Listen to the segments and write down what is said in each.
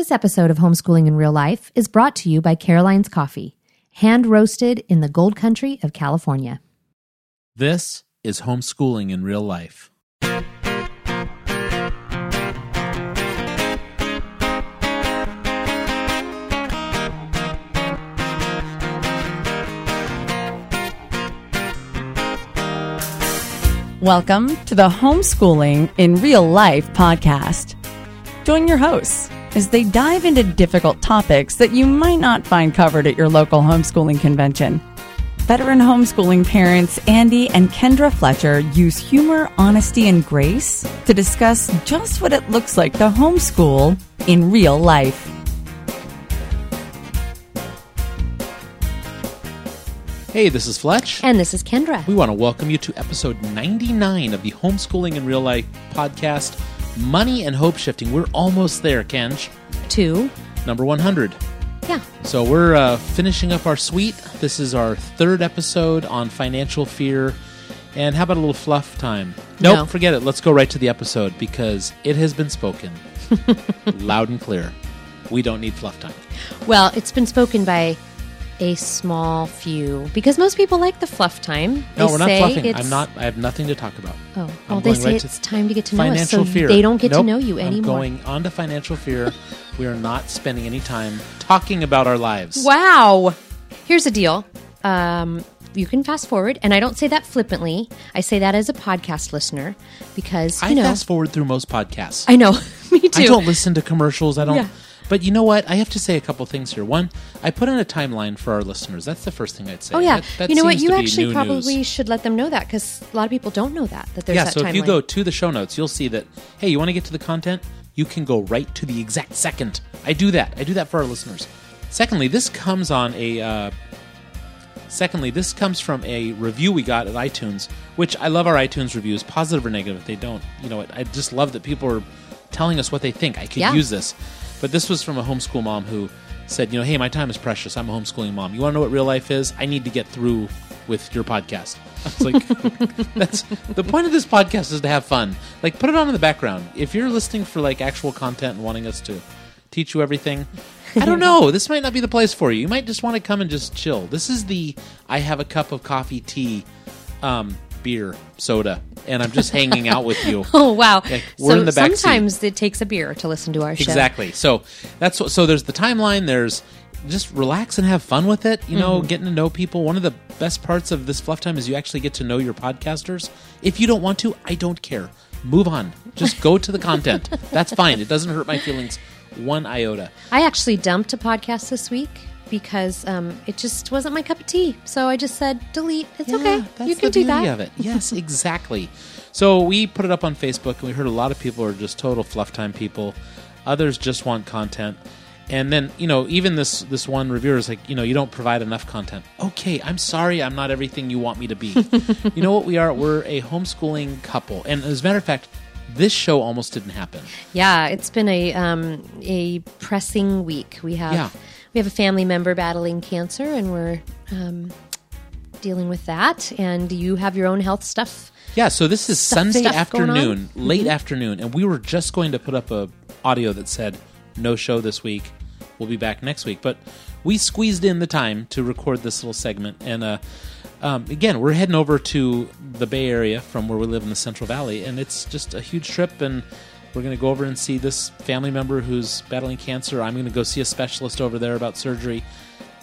This episode of Homeschooling in Real Life is brought to you by Caroline's Coffee, hand roasted in the gold country of California. This is homeschooling in real life. Welcome to the Homeschooling in Real Life podcast. Join your hosts as they dive into difficult topics that you might not find covered at your local homeschooling convention. Veteran homeschooling parents Andy and Kendra Fletcher use humor, honesty, and grace to discuss just what it looks like to homeschool in real life. Hey, this is Fletch. And this is Kendra. We want to welcome you to episode 99 of the Homeschooling in Real Life podcast, Money and Hope Shifting. We're almost there, Kenj. Two. Number 100. Yeah. So we're uh, finishing up our suite. This is our third episode on financial fear. And how about a little fluff time? Nope, No. forget it. Let's go right to the episode because it has been spoken loud and clear. We don't need fluff time. Well, it's been spoken by a small few because most people like the fluff time. No, we're not fluffing. I'm not. I have nothing to talk about. Oh, well, they say right it's to time to get to know us, financial so fear. they don't get Nope. to know you anymore. I'm going on to financial fear. we are not spending any time talking about our lives. Wow. Here's the deal. Um, you can fast forward, and I don't say that flippantly. I say that as a podcast listener because you I know fast forward through most podcasts. I know me too. I don't listen to commercials. I don't. Yeah. But you know what? I have to say a couple things here. One, I put in a timeline for our listeners. That's the first thing I'd say. Oh yeah, That- that you know what? You actually probably news. should let them know that because a lot of people don't know that that there's yeah. that So if you go to the show notes, you'll see that. Hey, you want to get to the content? You can go right to the exact second. I do that. I do that for our listeners. Secondly, this comes on a. Uh, secondly, this comes from a review we got at iTunes, which I love our iTunes reviews, positive or negative. If they don't, you know, what? I just love that people are telling us what they think. I could Yeah. use this, but this was from a homeschool mom who said, you know, hey, my time is precious. I'm a homeschooling mom. You want to know what real life is? I need to get through with your podcast. I was like, that's the point of this podcast is to have fun. Like, put it on in the background. If you're listening for like actual content and wanting us to teach you everything, I don't know. This might not be the place for you. You might just want to come and just chill. This is the I have a cup of coffee, tea, um, beer, soda, and I'm just hanging out with you. Oh wow! Yeah, we're so in the back seat. sometimes it takes a beer to listen to our show. Exactly. So that's what. So there's the timeline. There's just relax and have fun with it. You know, Mm-hmm. getting to know people. One of the best parts of this fluff time is you actually get to know your podcasters. If you don't want to, I don't care. Move on. Just go to the content. That's fine. It doesn't hurt my feelings one iota. I actually dumped a podcast this week because um, it just wasn't my cup of tea. So I just said delete. It's Yeah, okay. You can do that. of it. Yes, exactly. so we put it up on Facebook, and we heard a lot of people are just total fluff time people. Others just want content. And then you know, even this this one reviewer is like, you know, you don't provide enough content. Okay, I'm sorry, I'm not everything you want me to be. you know what we are? We're a homeschooling couple, and as a matter of fact, this show almost didn't happen. Yeah, it's been a um, a pressing week. We have Yeah. We have a family member battling cancer, and we're um, dealing with that. And you have your own health stuff. Yeah, so this is Stuff- Sunday stuff going on? Mm-hmm. afternoon, late afternoon, and we were just going to put up a audio that said no show this week. We'll be back next week, but we squeezed in the time to record this little segment. And uh, um, again, we're heading over to the Bay Area from where we live in the Central Valley, and it's just a huge trip. And we're going to go over and see this family member who's battling cancer. I'm going to go see a specialist over there about surgery.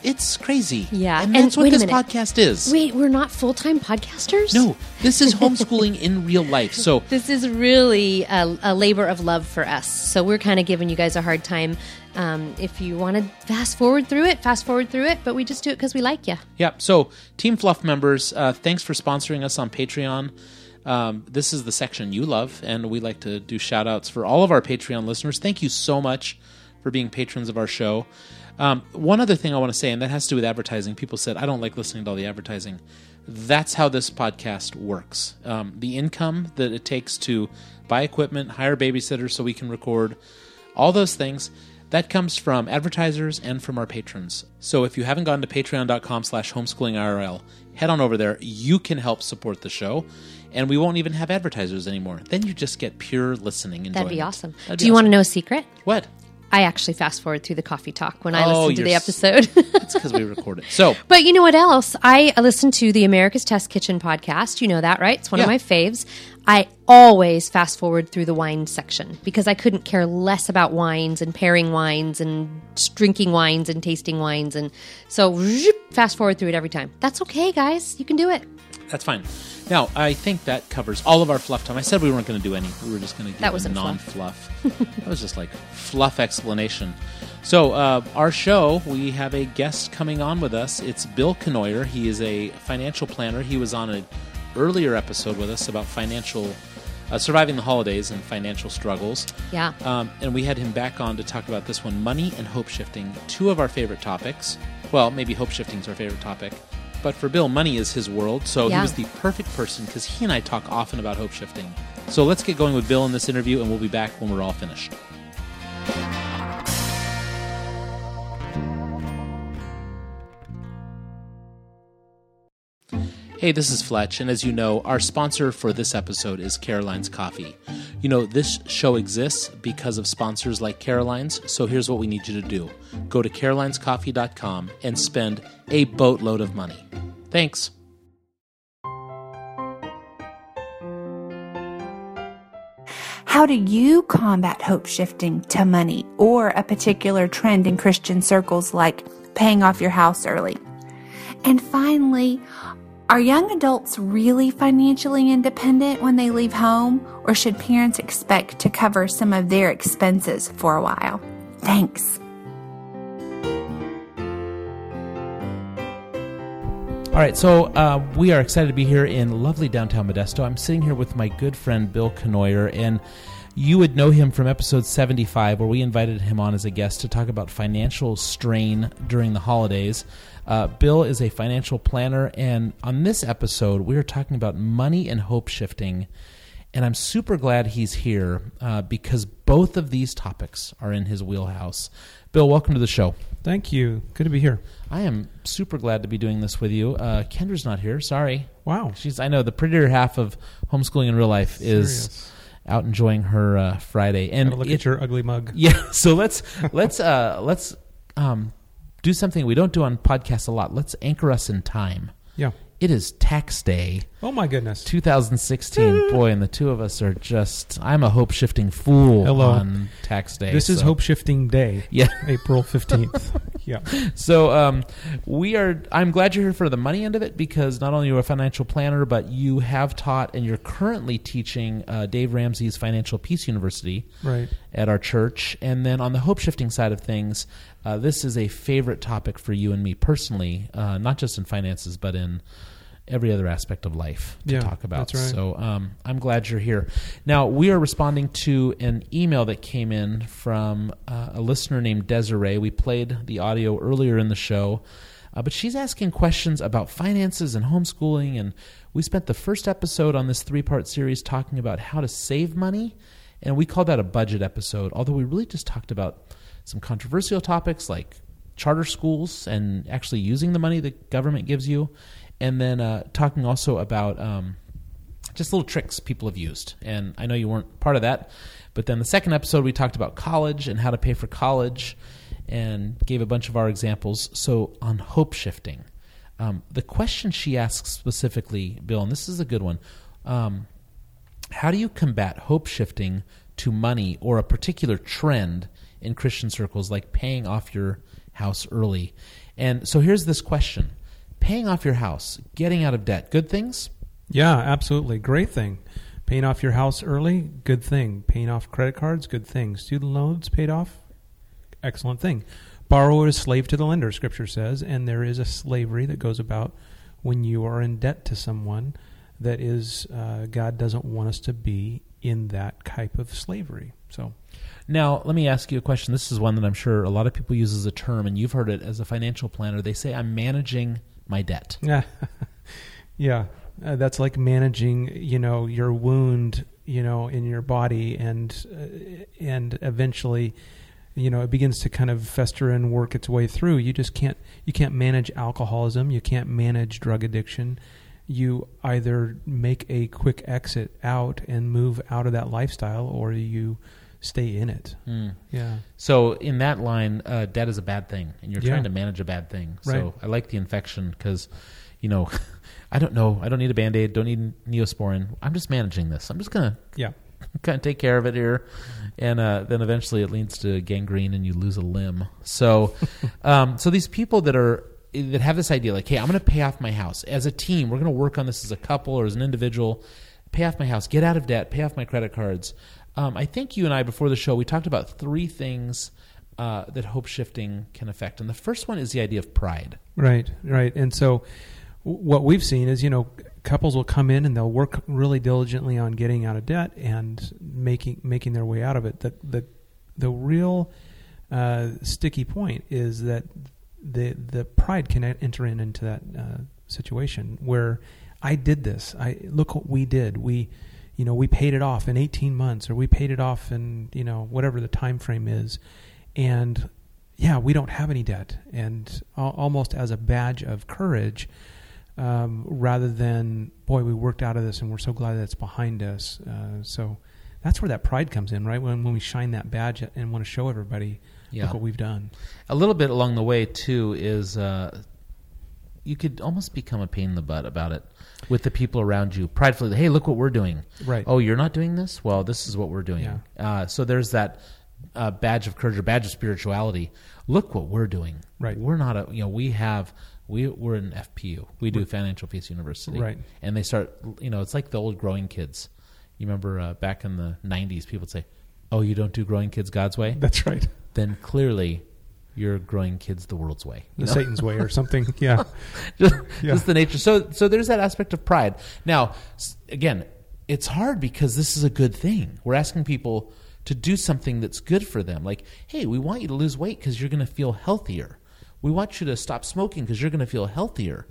It's crazy. Yeah, and and that's what this minute. podcast is. Wait, we're not full time podcasters. No, this is homeschooling in real life. So This is really a, a labor of love for us. So we're kind of giving you guys a hard time. Um, if you want to fast forward through it, fast forward through it. But we just do it because we like you. Yep. So, Team Fluff members, uh, thanks for sponsoring us on Patreon. Um, this is the section you love, and we like to do shout outs for all of our Patreon listeners. Thank you so much for being patrons of our show. Um, one other thing I want to say, and that has to do with advertising. People said, I don't like listening to all the advertising. That's how this podcast works. Um, the income that it takes to buy equipment, hire babysitters so we can record, all those things that comes from advertisers and from our patrons so if you haven't gone to patreon.com slash homeschoolingirl head on over there you can help support the show and we won't even have advertisers anymore then you just get pure listening enjoyment. That'd be awesome. That'd do be you want to know a secret? what I actually fast forward through the coffee talk when I Oh, listen to the episode. It's because we record it. So But you know what else? I listen to the America's Test Kitchen podcast. You know that, right? It's one of my faves. I always fast forward through the wine section because I couldn't care less about wines and pairing wines and drinking wines and tasting wines. And so fast forward through it every time. That's okay, guys. You can do it. That's fine. Now I think that covers all of our fluff time. I said we weren't going to do any. We were just going to do That a non-fluff. that was just like fluff explanation. So uh, our show, we have a guest coming on with us. It's Bill Knoyer. He is a financial planner. He was on an earlier episode with us about financial. Uh, surviving the holidays and financial struggles. Yeah. Um, and we had him back on to talk about this one money and hope shifting, two of our favorite topics. Well, maybe hope shifting is our favorite topic. But for Bill, money is his world, so he was the perfect person because he and I talk often about hope shifting. So let's get going with Bill in this interview, and we'll be back when we're all finished. Hey, this is Fletch, and as you know, our sponsor for this episode is Caroline's Coffee. You know, this show exists because of sponsors like Caroline's, so here's what we need you to do go to carolinescoffee.com and spend a boatload of money. Thanks. How do you combat hope shifting to money or a particular trend in Christian circles like paying off your house early? And finally, are young adults really financially independent when they leave home, or should parents expect to cover some of their expenses for a while? Thanks. All right, so uh, we are excited to be here in lovely downtown Modesto. I'm sitting here with my good friend Bill Knoyer, and you would know him from episode 75, where we invited him on as a guest to talk about financial strain during the holidays. Uh, Bill is a financial planner, and on this episode, we are talking about money and hope shifting. And I'm super glad he's here uh, because both of these topics are in his wheelhouse. Bill, welcome to the show. Thank you. Good to be here. I am super glad to be doing this with you. Uh, Kendra's not here. Sorry. Wow. She's. I know the prettier half of homeschooling in real life is Serious. out enjoying her uh, Friday. And Gotta look it- at your ugly mug. yeah. So let's let's uh, let's um, do something we don't do on podcasts a lot. Let's anchor us in time. Yeah. It is tax day, Oh my goodness. 2016. Boy, and the two of us are just. I'm a hope shifting fool Hello. on tax day. This is so- Hope Shifting Day, Yeah. April 15th. yeah. So um, we are. I'm glad you're here for the money end of it because not only are you a financial planner, but you have taught and you're currently teaching uh, Dave Ramsey's Financial Peace University Right. at our church. And then on the hope shifting side of things, uh, this is a favorite topic for you and me personally, uh, not just in finances, but in every other aspect of life to Yeah, talk about. right. So um, I'm glad you're here. Now, we are responding to an email that came in from uh, a listener named Desiree. We played the audio earlier in the show. Uh, but she's asking questions about finances and homeschooling, and we spent the first episode on this three part series talking about how to save money, and we called that a budget episode, although we really just talked about some controversial topics like charter schools and actually using the money the government gives you, and then uh, talking also about um, just little tricks people have used. And I know you weren't part of that, but then the second episode we talked about college and how to pay for college and gave a bunch of our examples. So on hope shifting, um, the question she asks specifically, Bill, and this is a good one. Um, how do you combat hope shifting to money or a particular trend in Christian circles like paying off your house early? And so here's this question paying off your house, getting out of debt, good things? Yeah, absolutely. Great thing. Paying off your house early, good thing. Paying off credit cards, good thing. Student loans paid off, excellent thing. Borrower is slave to the lender, Scripture says, and there is a slavery that goes about when you are in debt to someone that is, uh, God doesn't want us to be in that type of slavery. So, Now, let me ask you a question. This is one that I'm sure a lot of people use as a term, and you've heard it as a financial planner. They say, I'm managing my debt. Yeah, yeah. Uh, that's like managing, you know, your wound, you know, in your body, and uh, and eventually, you know, it begins to kind of fester and work its way through. You just can't you can't manage alcoholism. You can't manage drug addiction. You either make a quick exit out and move out of that lifestyle, or you stay in it. Hmm. Yeah. So in that line, uh, debt is a bad thing, and you're Yeah. trying to manage a bad thing. Right. So I like the infection because, you know, I don't know. I don't need a band aid. Don't need neosporin. I'm just managing this. I'm just gonna Yeah. kind of take care of it here, and uh, then eventually it leads to gangrene and you lose a limb. So, um, so these people that are that have this idea, like, hey, I'm going to pay off my house as a team. We're going to work on this as a couple or as an individual. Pay off my house, get out of debt, pay off my credit cards. Um, I think you and I before the show we talked about three things uh, that hope shifting can affect, and the first one is the idea of pride. Right, right. And so what we've seen is, you know, couples will come in and they'll work really diligently on getting out of debt and making making their way out of it. The the the real uh, sticky point is that the the pride can enter in into that uh, situation where I did this. I look what we did. We you know, we paid it off in 18 months or we paid it off in, you know, whatever the time frame is. And yeah, we don't have any debt. And al- almost as a badge of courage, um, rather than, boy, we worked out of this and we're so glad that it's behind us. Uh, so that's where that pride comes in, right? When, when we shine that badge and want to show everybody, Yeah. look what we've done. A little bit along the way too is uh, you could almost become a pain in the butt about it with the people around you. Pridefully, hey, look what we're doing. Right. Oh, you're not doing this? Well, this is what we're doing. Yeah. Uh, so there's that uh, badge of courage or badge of spirituality. Look what we're doing. Right. We're not a you know we have we we're an FPU. We do Financial Peace University. Right. And they start you know it's like the old growing kids. You remember uh, back in the '90s, people would say, "Oh, you don't do growing kids God's way." That's right. Then clearly you're growing kids the world's way. you The know? Satan's way or something. Yeah. just, Yeah. just the nature. So, so there's that aspect of pride. Now, again, it's hard because this is a good thing. We're asking people to do something that's good for them. Like, hey, we want you to lose weight because you're going to feel healthier. We want you to stop smoking because you're going to feel healthier.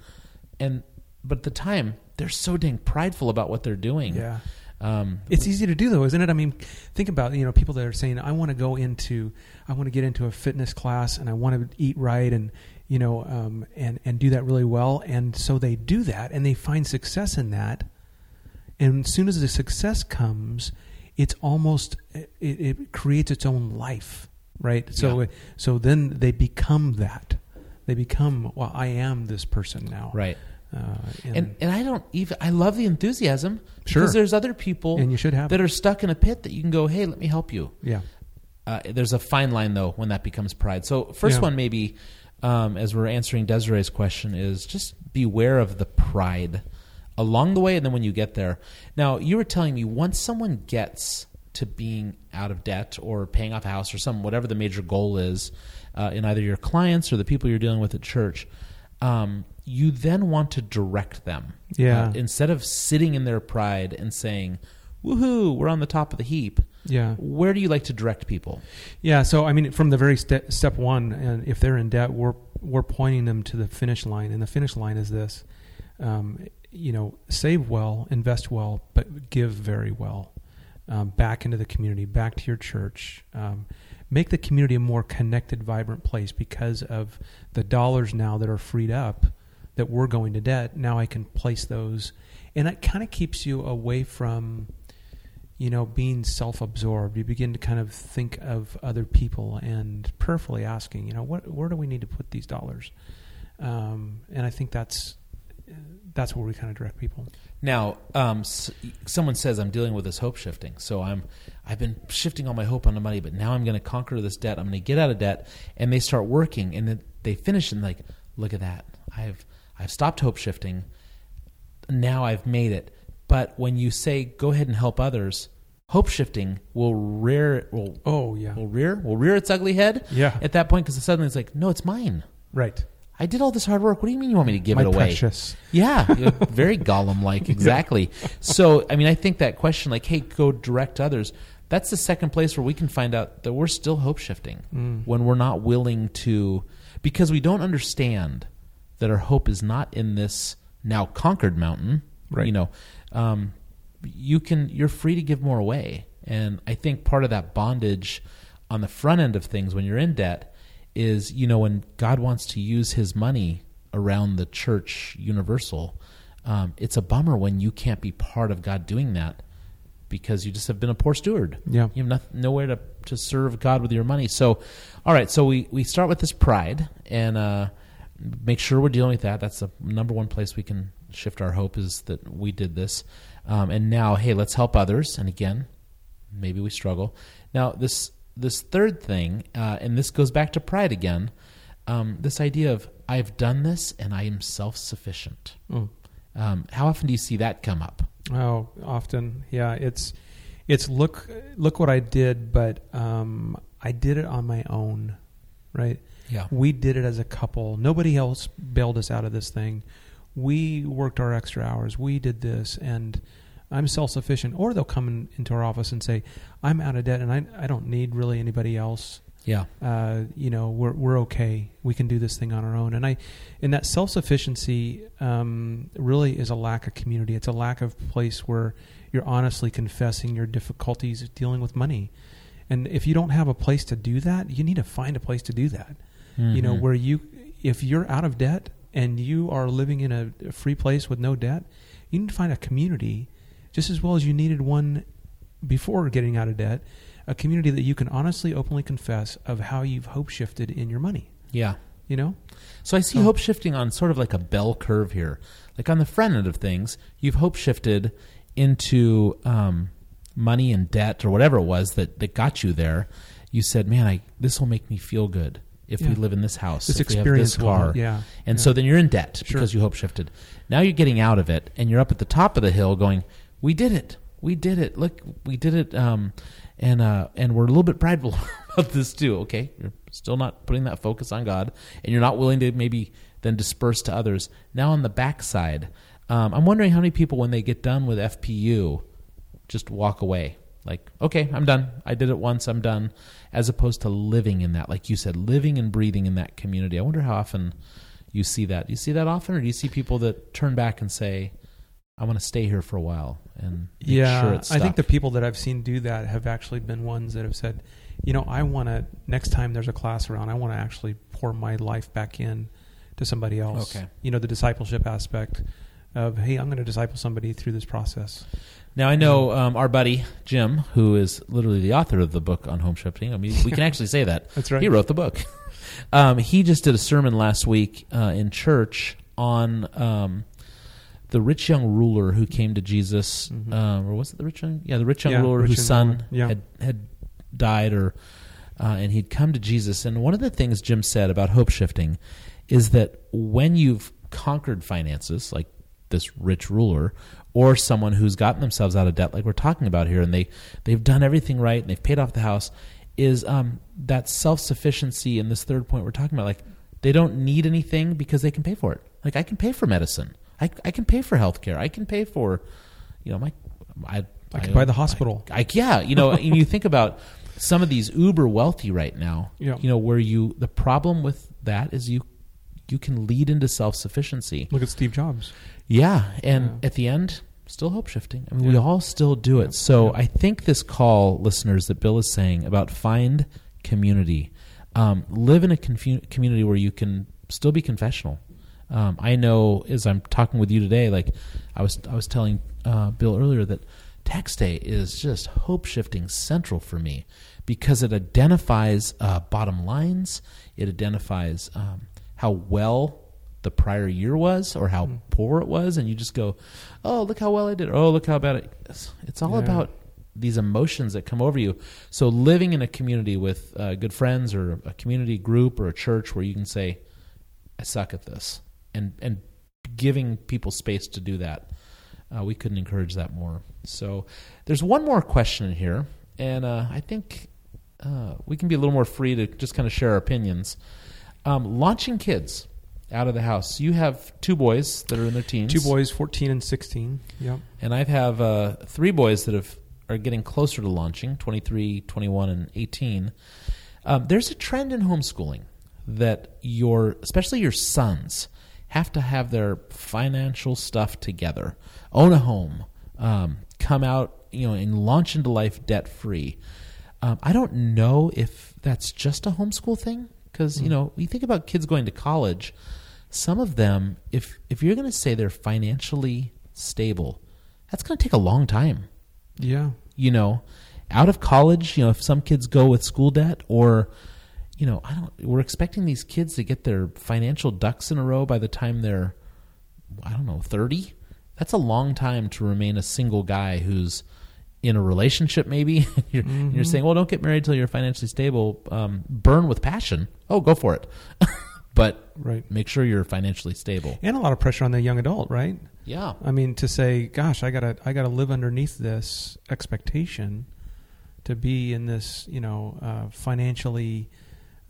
And but at the time, they're so dang prideful about what they're doing. Yeah. Um, It's easy to do though, isn't it? I mean, think about you know people that are saying, "I want to go into, I want to get into a fitness class, and I want to eat right, and you know, um, and and do that really well." And so they do that, and they find success in that. And as soon as the success comes, it's almost it, it creates its own life, right? So Yeah. so then they become that. They become, well, I am this person now, right. Uh, And and I don't even I love the enthusiasm because Sure. there's other people And you should have that it. are stuck in a pit that you can go, hey, let me help you. yeah, Uh, there's a fine line though when that becomes pride. So first Yeah. one maybe um, as we're answering Desiree's question is just beware of the pride along the way and then when you get there. Now you were telling me once someone gets to being out of debt or paying off a house or some whatever the major goal is uh, in either your clients or the people you're dealing with at church, um, you then want to direct them. Yeah. Uh, instead of sitting in their pride and saying, "Woohoo, we're on the top of the heap." yeah. Where do you like to direct people? Yeah, so I mean, from the very ste- step one, and if they're in debt, we're we're pointing them to the finish line, and the finish line is this: um, you know, save well, invest well, but give very well um, back into the community, back to your church. Um, make the community a more connected, vibrant place because of the dollars now that are freed up that we're going to debt. Now I can place those, and it kind of keeps you away from you know, being self-absorbed, you begin to kind of think of other people and prayerfully asking, you know, what where do we need to put these dollars? Um, and I think that's that's where we kind of direct people. Now, um, s- someone says I'm dealing with this hope shifting, so I'm I've been shifting all my hope onto money, but now I'm going to conquer this debt. I'm going to get out of debt, and they start working, and then they finish and like, look at that, I've I've stopped hope shifting. Now I've made it. But when you say go ahead and help others, hope shifting will rear will Oh yeah, will rear will rear its ugly head. Yeah. At that point, because suddenly it's like, no, it's mine. right. I did all this hard work. What do you mean you want me to give My it away? precious. Yeah, very Gollum like, exactly. So, I mean, I think that question, like, hey, go direct others, that's the second place where we can find out that we're still hope shifting Mm. when we're not willing to, because we don't understand that our hope is not in this now conquered mountain. Right. You know, um, you can, you're free to give more away. And I think part of that bondage on the front end of things when you're in debt is you know when God wants to use His money around the church universal, um, it's a bummer when you can't be part of God doing that because you just have been a poor steward. Yeah. You have noth- nowhere to, to serve God with your money. So, all right, so we, we start with this pride and uh, make sure we're dealing with that. That's the number one place we can shift our hope is that we did this. Um, and now, hey, let's help others. And again, maybe we struggle. Now, this this third thing, uh, and this goes back to pride again. Um, this idea of I've done this and I am self sufficient. Mm. Um, how often do you see that come up? Oh, often, yeah. It's it's look look what I did, but um, I did it on my own, right? Yeah. We did it as a couple. Nobody else bailed us out of this thing. We worked our extra hours. We did this, and I'm self sufficient. Or they'll come in, into our office and say, "I'm out of debt, and I I don't need really anybody else." Yeah. uh, you know, we're we're okay. We can do this thing on our own. And I, and that self sufficiency um, really is a lack of community. It's a lack of place where you're honestly confessing your difficulties dealing with money. And if you don't have a place to do that, you need to find a place to do that. You know, Mhm. where you, if you're out of debt and you are living in a, a free place with no debt, you need to find a community, just as well as you needed one before getting out of debt a community that you can honestly, openly confess of how you've hope shifted in your money. Yeah. You know? So I see So- hope shifting on sort of like a bell curve here. Like on the front end of things, you've hope shifted into um, money and debt or whatever it was that, that got you there. You said, "Man, I this will make me feel good if we live in this house, This if we have experience this will- car." yeah, And yeah. so then you're in debt Sure. because you hope shifted. Now you're getting out of it, and you're up at the top of the hill, going, "We did it! We did it! Look, we did it!" Um, and uh, and we're a little bit prideful about this too. Okay, you're still not putting that focus on God, and you're not willing to maybe then disperse to others. Now on the backside, um, I'm wondering how many people, when they get done with FPU, just walk away. Like, okay, I'm done. I did it once. I'm done. As opposed to living in that, like you said, living and breathing in that community. I wonder how often you see that. Do you see that often, or do you see people that turn back and say, "I want to stay here for a while"? And make yeah, sure it's I think the people that I've seen do that have actually been ones that have said, you know, I want to next time there's a class around, I want to actually pour my life back in to somebody else. Okay. You know, the discipleship aspect of, hey, I'm going to disciple somebody through this process. Now I know um, our buddy Jim, who is literally the author of the book on hope shifting. I mean, we can actually say that. That's right. He wrote the book. um, he just did a sermon last week uh, in church on um, the rich young ruler who came to Jesus, Mhm. um, or was it the rich young? Yeah, the rich young Yeah, ruler rich whose son. Yeah. had had died, or uh, and he'd come to Jesus. And one of the things Jim said about hope shifting is that when you've conquered finances, like this rich ruler, or someone who's gotten themselves out of debt, like we're talking about here, and they they've done everything right and they've paid off the house, is um, that self sufficiency. In this third point we're talking about, like they don't need anything because they can pay for it. Like I can pay for medicine, I I can pay for health care, I can pay for, you know, my I I could buy the hospital. I, I, yeah, you know, and you think about some of these uber wealthy right now. Yeah. You know, where you the problem with that is you you can lead into self sufficiency. Look at Steve Jobs. Yeah, and Yeah. at the end, still hope shifting. I mean, we all still do it. So Yeah. I think this call, listeners, that Bill is saying about find community, um, live in a confu- community where you can still be confessional. Um, I know as I'm talking with you today, like I was, I was telling uh, Bill earlier that Tax Day is just hope shifting central for me because it identifies uh, bottom lines. It identifies um, how well the prior year was or how poor it was, and you just go, "Oh, look how well I did! Oh, look how bad it." It's, it's all Yeah. about these emotions that come over you. So, living in a community with uh, good friends, or a community group, or a church where you can say, "I suck at this," and and giving people space to do that, uh, we couldn't encourage that more. So, there's one more question in here, and uh, I think uh, we can be a little more free to just kind of share our opinions. Um, launching kids out of the house. You have two boys that are in their teens. Two boys, 14 and 16. Yep. And I have uh, three boys that have are getting closer to launching 23, 21, and 18. Um, there's a trend in homeschooling that your, especially your sons, have to have their financial stuff together, own a home, um, come out, you know, and launch into life debt free. Um, I don't know if that's just a homeschool thing because you mm. know you think about kids going to college. Some of them, if if you're going to say they're financially stable, that's going to take a long time. Yeah. you know, out of college, you know, if some kids go with school debt or you know, I don't we're expecting these kids to get their financial ducks in a row by the time they're I don't know, 30. That's a long time to remain a single guy who's in a relationship maybe you're, you're saying well don't get married till you're financially stable. Um, burn with passion. Oh go for it. But Right. make sure you're financially stable. And a lot of pressure on the young adult, right? yeah. I mean, to say, "Gosh, I gotta, I gotta live underneath this expectation to be in this, you know, uh, financially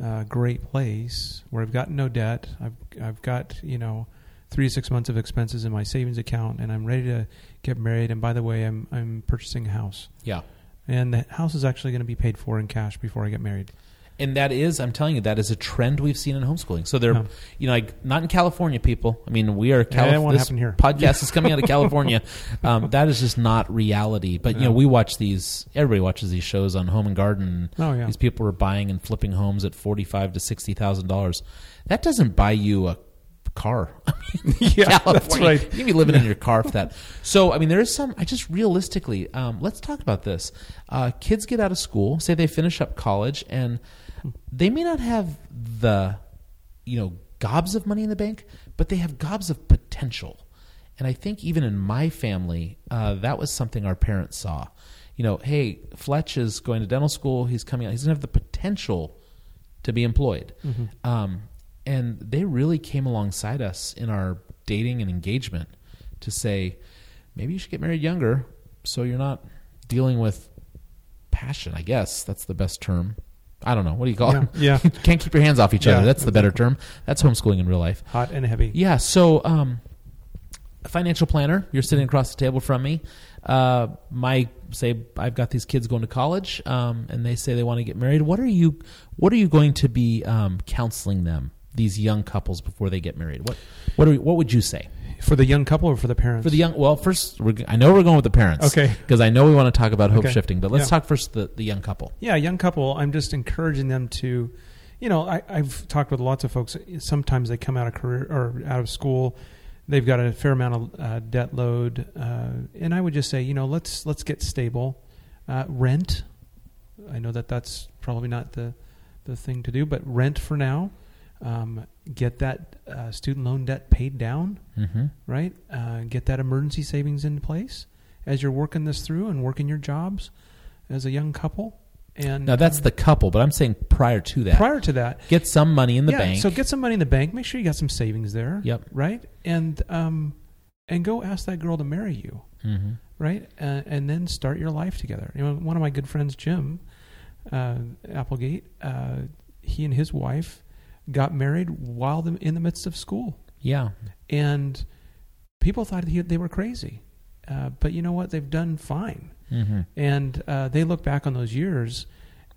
uh, great place where I've got no debt, I've, I've got, you know, three to six months of expenses in my savings account, and I'm ready to get married. And by the way, I'm, I'm purchasing a house, yeah and the house is actually going to be paid for in cash before I get married. and that is i'm telling you that is a trend we've seen in homeschooling so they're Yeah. you know like not in california people i mean we are California. this here. podcast is coming out of california um, that is just not reality but you know we watch these everybody watches these shows on home and garden Oh, yeah. these people are buying and flipping homes at 45 to 60 thousand dollars that doesn't buy you a car I mean, Yeah, California, that's right. you can be living in your car for that. So, I mean, there is some. I just realistically, um, let's talk about this. Uh, kids get out of school, say they finish up college, and they may not have the, you know, gobs of money in the bank, but they have gobs of potential. And I think even in my family, uh, that was something our parents saw. You know, hey, Fletch is going to dental school. He's coming out. He's going to have the potential to be employed. Um, and they really came alongside us in our dating and engagement to say, maybe you should get married younger so you're not dealing with passion, I guess. That's the best term. I don't know. What do you call Yeah, it? yeah. Can't keep your hands off each Yeah, other. That's the better term. That's homeschooling in real life. Hot and heavy. Yeah. So, um, a financial planner, you're sitting across the table from me. Uh, my say, I've got these kids going to college, um, and they say they want to get married. What are you, what are you going to be um, counseling them? These young couples before they get married. What, what, are, what would you say For the young couple or for the parents? for the young? Well, first, we're, g- I know we're going with the parents, Okay. because I know we want to talk about hope Okay. shifting. But let's Yeah. talk first the the young couple. yeah, young couple, I'm just encouraging them to, you know, I, I've talked with lots of folks. Sometimes they come out of career or out of school, they've got a fair amount of uh, debt load, uh, and I would just say, you know, let's let's get stable. Uh, rent, I know that that's probably not the the thing to do, but rent for now. Um, get that uh, student loan debt paid down. Mm-hmm. right? Uh, get that emergency savings in place as you're working this through and working your jobs as a young couple. And Now that's the couple, but I'm saying prior to that, prior to that. get some money in the yeah, bank. so get some money in the bank. Make sure you got some savings there. Yep. Right, and um, and go ask that girl to marry you. mm-hmm. Right, uh, and then start your life together. You know, one of my good friends, Jim uh, Applegate, uh, he and his wife got married while the, in the midst of school. Yeah. and people thought he, they were crazy. Uh, but you know what? They've done fine, Mm-hmm. and uh, they look back on those years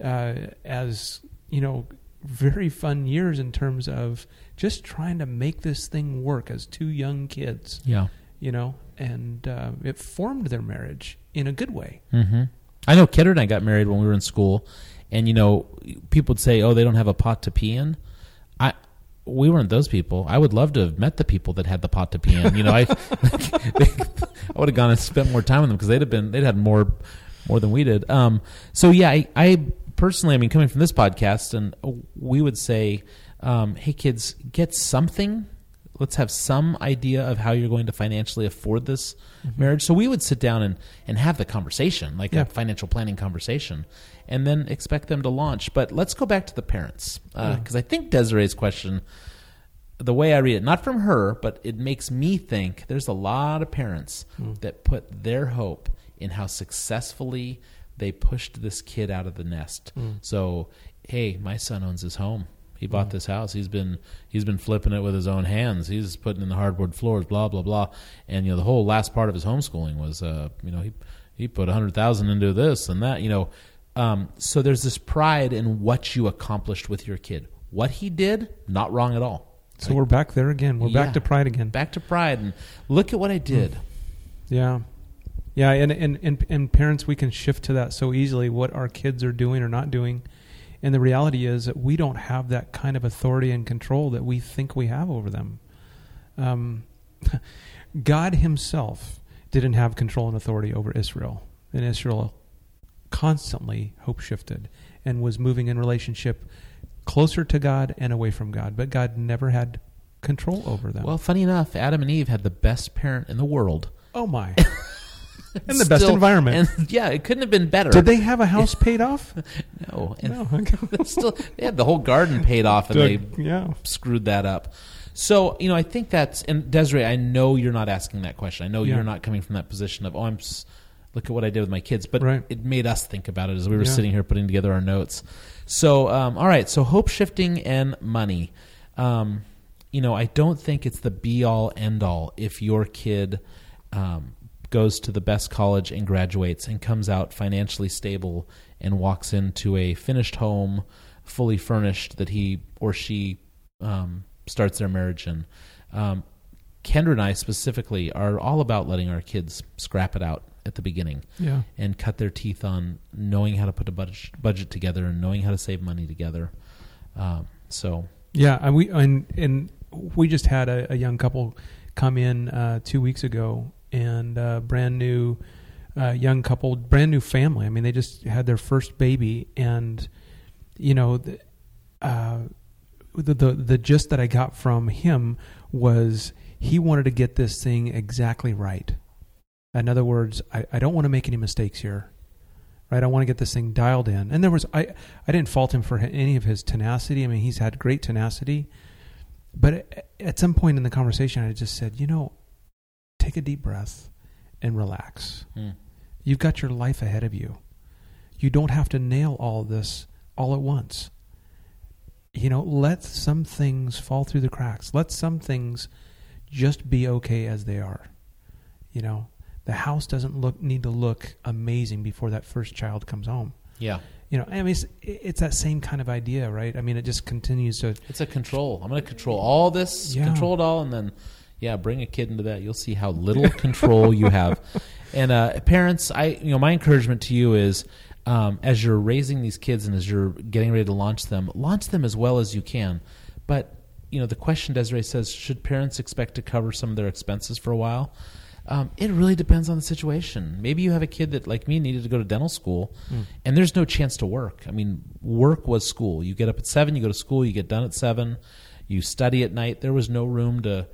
uh, as you know very fun years in terms of just trying to make this thing work as two young kids. Yeah. You know, and uh, it formed their marriage in a good way. hmm I know Kendra and I got married when we were in school, and you know, people would say, "Oh, they don't have a pot to pee in." We weren't those people. I would love to have met the people that had the pot to pee in. You know, I, I would have gone and spent more time with them because they'd have been they'd had more, more than we did. Um, so yeah, I, I personally, I mean, coming from this podcast, and we would say, um, "Hey, kids, get something." Let's have some idea of how you're going to financially afford this mm-hmm. marriage. So we would sit down and, and have the conversation, like Yeah. a financial planning conversation, and then expect them to launch. But let's go back to the parents uh, because I think Desiree's question, the way I read it, not from her, but it makes me think there's a lot of parents hmm. that put their hope in how successfully they pushed this kid out of the nest. Hmm. So, hey, my son owns his home. He bought this house. He's been he's been flipping it with his own hands. He's putting in the hardwood floors, blah blah blah. And you know the whole last part of his homeschooling was, uh, you know, he he put a hundred thousand into this and that. You know, um, so there's this pride in what you accomplished with your kid. What he did, not wrong at all. So we're back there again. We're Yeah. back to pride again. Back to pride and look at what I did. Yeah. Yeah, and, and, and, and parents, we can shift to that so easily what our kids are doing or not doing. And the reality is that we don't have that kind of authority and control that we think we have over them. Um, God Himself didn't have control and authority over Israel. And Israel constantly hope shifted and was moving in relationship closer to God and away from God, but God never had control over them. Well, funny enough, Adam and Eve had the best parent in the world. oh my. and the best Still- environment. And yeah, it couldn't have been better. Did they have a house paid off? No, and No. okay. still they had the whole garden paid off, and they yeah. screwed that up. So you know, I think that's and Desiree, I know you're not asking that question. I know Yeah. you're not coming from that position of oh, I'm s- look at what I did with my kids, but Right. it made us think about it as we were Yeah. sitting here putting together our notes. So um, all right, so hope shifting and money. Um, you know, I don't think it's the be all end all if your kid um, goes to the best college and graduates and comes out financially stable and walks into a finished home, fully furnished that he or she um, starts their marriage in. Um, Kendra and I specifically are all about letting our kids scrap it out at the beginning Yeah. and cut their teeth on knowing how to put a budget, budget together and knowing how to save money together. Um, so Yeah, and we and and we just had a, a young couple come in uh, two weeks ago, and uh, brand new uh, young couple, brand new family. I mean, they just had their first baby, and you know, the, uh, the the the gist that I got from him was he wanted to get this thing exactly right. In other words, I, I don't want to make any mistakes here. Right, I want to get this thing dialed in. And there was I I didn't fault him for any of his tenacity. I mean, he's had great tenacity. But at- at some point in the conversation, I just said, you know, take a deep breath and relax. mm, You've got your life ahead of you. You don't have to nail all this all at once. You know, let some things fall through the cracks. Let some things just be okay as they are. You know, the house doesn't look need to look amazing before that first child comes home. yeah, You know, I mean, it's, it's that same kind of idea, right? I mean, it just continues to. it's a control. I'm going to control all this, Yeah. control it all, and then yeah, bring a kid into that. You'll see how little control you have. And uh, parents, I you know my encouragement to you is. Um, as you're raising these kids and as you're getting ready to launch them, launch them as well as you can. But you know, the question Desiree says: Should parents expect to cover some of their expenses for a while? Um, it really depends on the situation. Maybe you have a kid that, like me, needed to go to dental school, and there's no chance to work. I mean, work was school. You get up at seven, you go to school, you get done at seven, you study at night. There was no room to,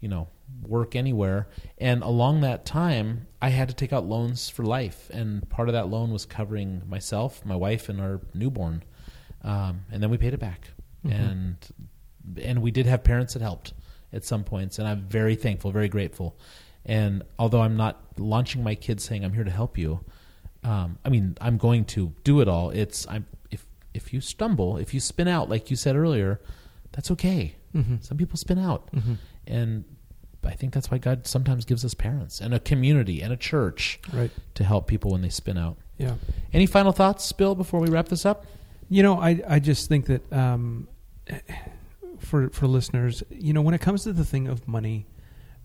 you know, work anywhere. And along that time, I had to take out loans for life, and part of that loan was covering myself, my wife, and our newborn. Um, and then we paid it back, and and we did have parents that helped at some points, and I'm very thankful, very grateful. And although I'm not launching my kids saying I'm here to help you, um, I mean I'm going to do it all. It's I'm if if you stumble, if you spin out, like you said earlier, that's okay. Some people spin out, and I think that's why God sometimes gives us parents and a community and a church Right. to help people when they spin out. Yeah. Any final thoughts, Bill, before we wrap this up? You know, I I just think that um, for for listeners, you know, when it comes to the thing of money,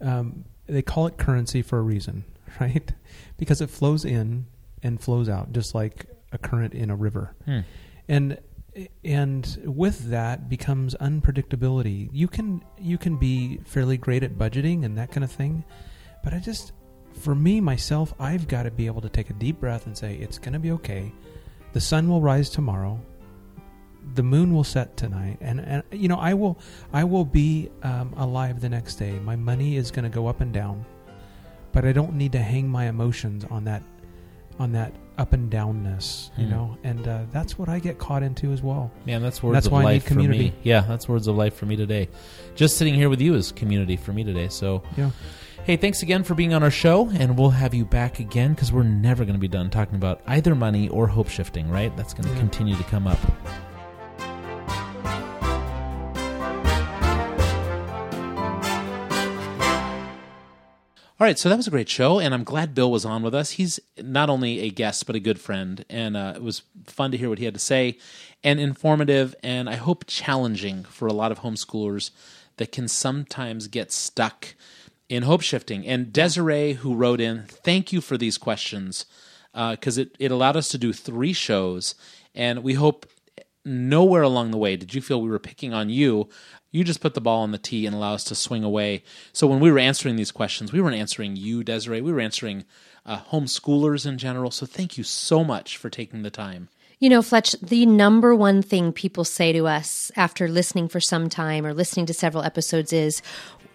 um, they call it currency for a reason, right? Because it flows in and flows out, just like a current in a river, Hmm. and and with that becomes unpredictability. You can you can be fairly great at budgeting and that kind of thing, but I just for me myself, I've got to be able to take a deep breath and say it's going to be okay. The sun will rise tomorrow. The moon will set tonight, and, and you know I will I will be um, alive the next day. My money is going to go up and down, but I don't need to hang my emotions on that on that up and downness. You Hmm. know, and uh, that's what I get caught into as well. Man, that's words That's of why I need life for me. Yeah, that's words of life for me today. Just sitting here with you is community for me today. So, Yeah. hey, thanks again for being on our show, and we'll have you back again because we're never going to be done talking about either money or hope shifting, right? That's going to Yeah. continue to come up. All right, so that was a great show, and I'm glad Bill was on with us. He's not only a guest, but a good friend, and uh, it was fun to hear what he had to say, and informative, and I hope challenging for a lot of homeschoolers that can sometimes get stuck in hope shifting. And Desiree, who wrote in, thank you for these questions, because it, it allowed us to do three shows, and we hope nowhere along the way did you feel we were picking on you. You just put the ball on the tee and allow us to swing away. So when we were answering these questions, we weren't answering you, Desiree. We were answering uh, homeschoolers in general. So thank you so much for taking the time. You know, Fletch, the number one thing people say to us after listening for some time or listening to several episodes is,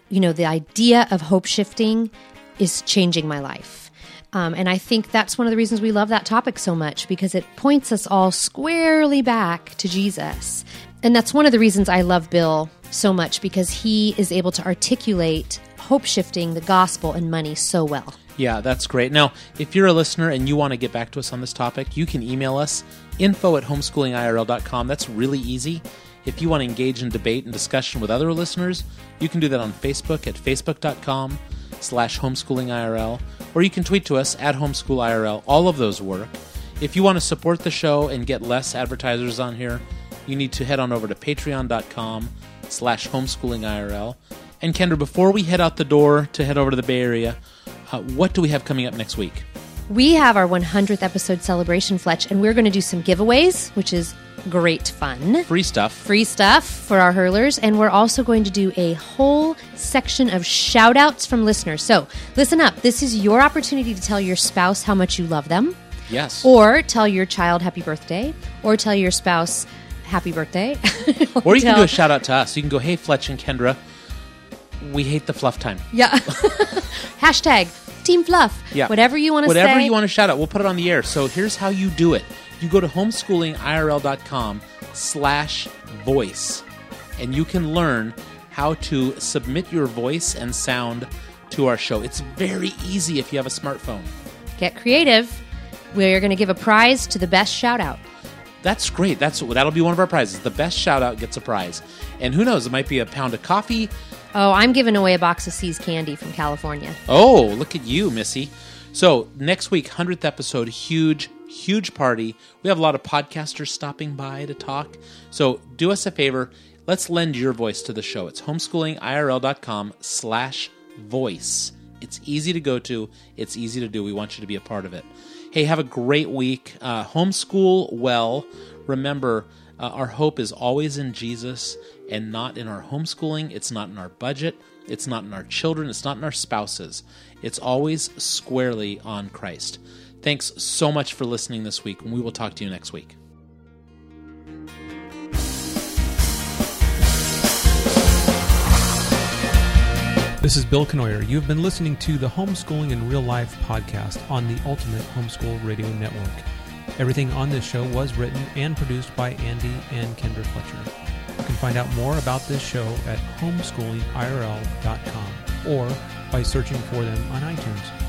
you know, the idea of hope shifting is changing my life. Um, and I think that's one of the reasons we love that topic so much because it points us all squarely back to Jesus. And that's one of the reasons I love Bill so much because he is able to articulate hope shifting, the gospel, and money so well. Yeah, that's great. Now, if you're a listener and you want to get back to us on this topic, you can email us info at homeschoolingirl.com. That's really easy. If you want to engage in debate and discussion with other listeners, you can do that on Facebook at facebook.com slash homeschoolingirl, or you can tweet to us at homeschoolirl. All of those work. If you want to support the show and get less advertisers on here, you need to head on over to patreon.com slash homeschooling IRL. And Kendra, before we head out the door to head over to the Bay Area, uh, what do we have coming up next week? We have our 100th episode celebration, Fletch, and we're going to do some giveaways, which is great fun. Free stuff. Free stuff for our hurlers. And we're also going to do a whole section of shout outs from listeners. So listen up. This is your opportunity to tell your spouse how much you love them, Yes. or tell your child happy birthday, or tell your spouse happy birthday. Or you can do a shout out to us. You can go, hey, Fletch and Kendra, we hate the fluff time. Yeah. Hashtag Team Fluff. Yeah. Whatever you want to say. Whatever you want to shout out, we'll put it on the air. So here's how you do it. You go to homeschoolingirl.com slash voice, and you can learn how to submit your voice and sound to our show. It's very easy if you have a smartphone. Get creative. We're going to give a prize to the best shout out. That's great. That's that'll be one of our prizes. The best shout out gets a prize. And who knows, it might be a pound of coffee. Oh, I'm giving away a box of See's candy from California. Oh, look at you, Missy. So, next week, 100th episode, huge, huge party. We have a lot of podcasters stopping by to talk. So, do us a favor. Let's lend your voice to the show. It's homeschoolingirl.com slash voice. It's easy to go to. It's easy to do. We want you to be a part of it. Hey, have a great week. Uh, homeschool well. Remember, uh, our hope is always in Jesus and not in our homeschooling. It's not in our budget. It's not in our children. It's not in our spouses. It's always squarely on Christ. Thanks so much for listening this week, and we will talk to you next week. This is Bill Knoyer. You've been listening to the Homeschooling in Real Life podcast on the Ultimate Homeschool Radio Network. Everything on this show was written and produced by Andy and Kendra Fletcher. You can find out more about this show at homeschoolingirl.com or by searching for them on iTunes.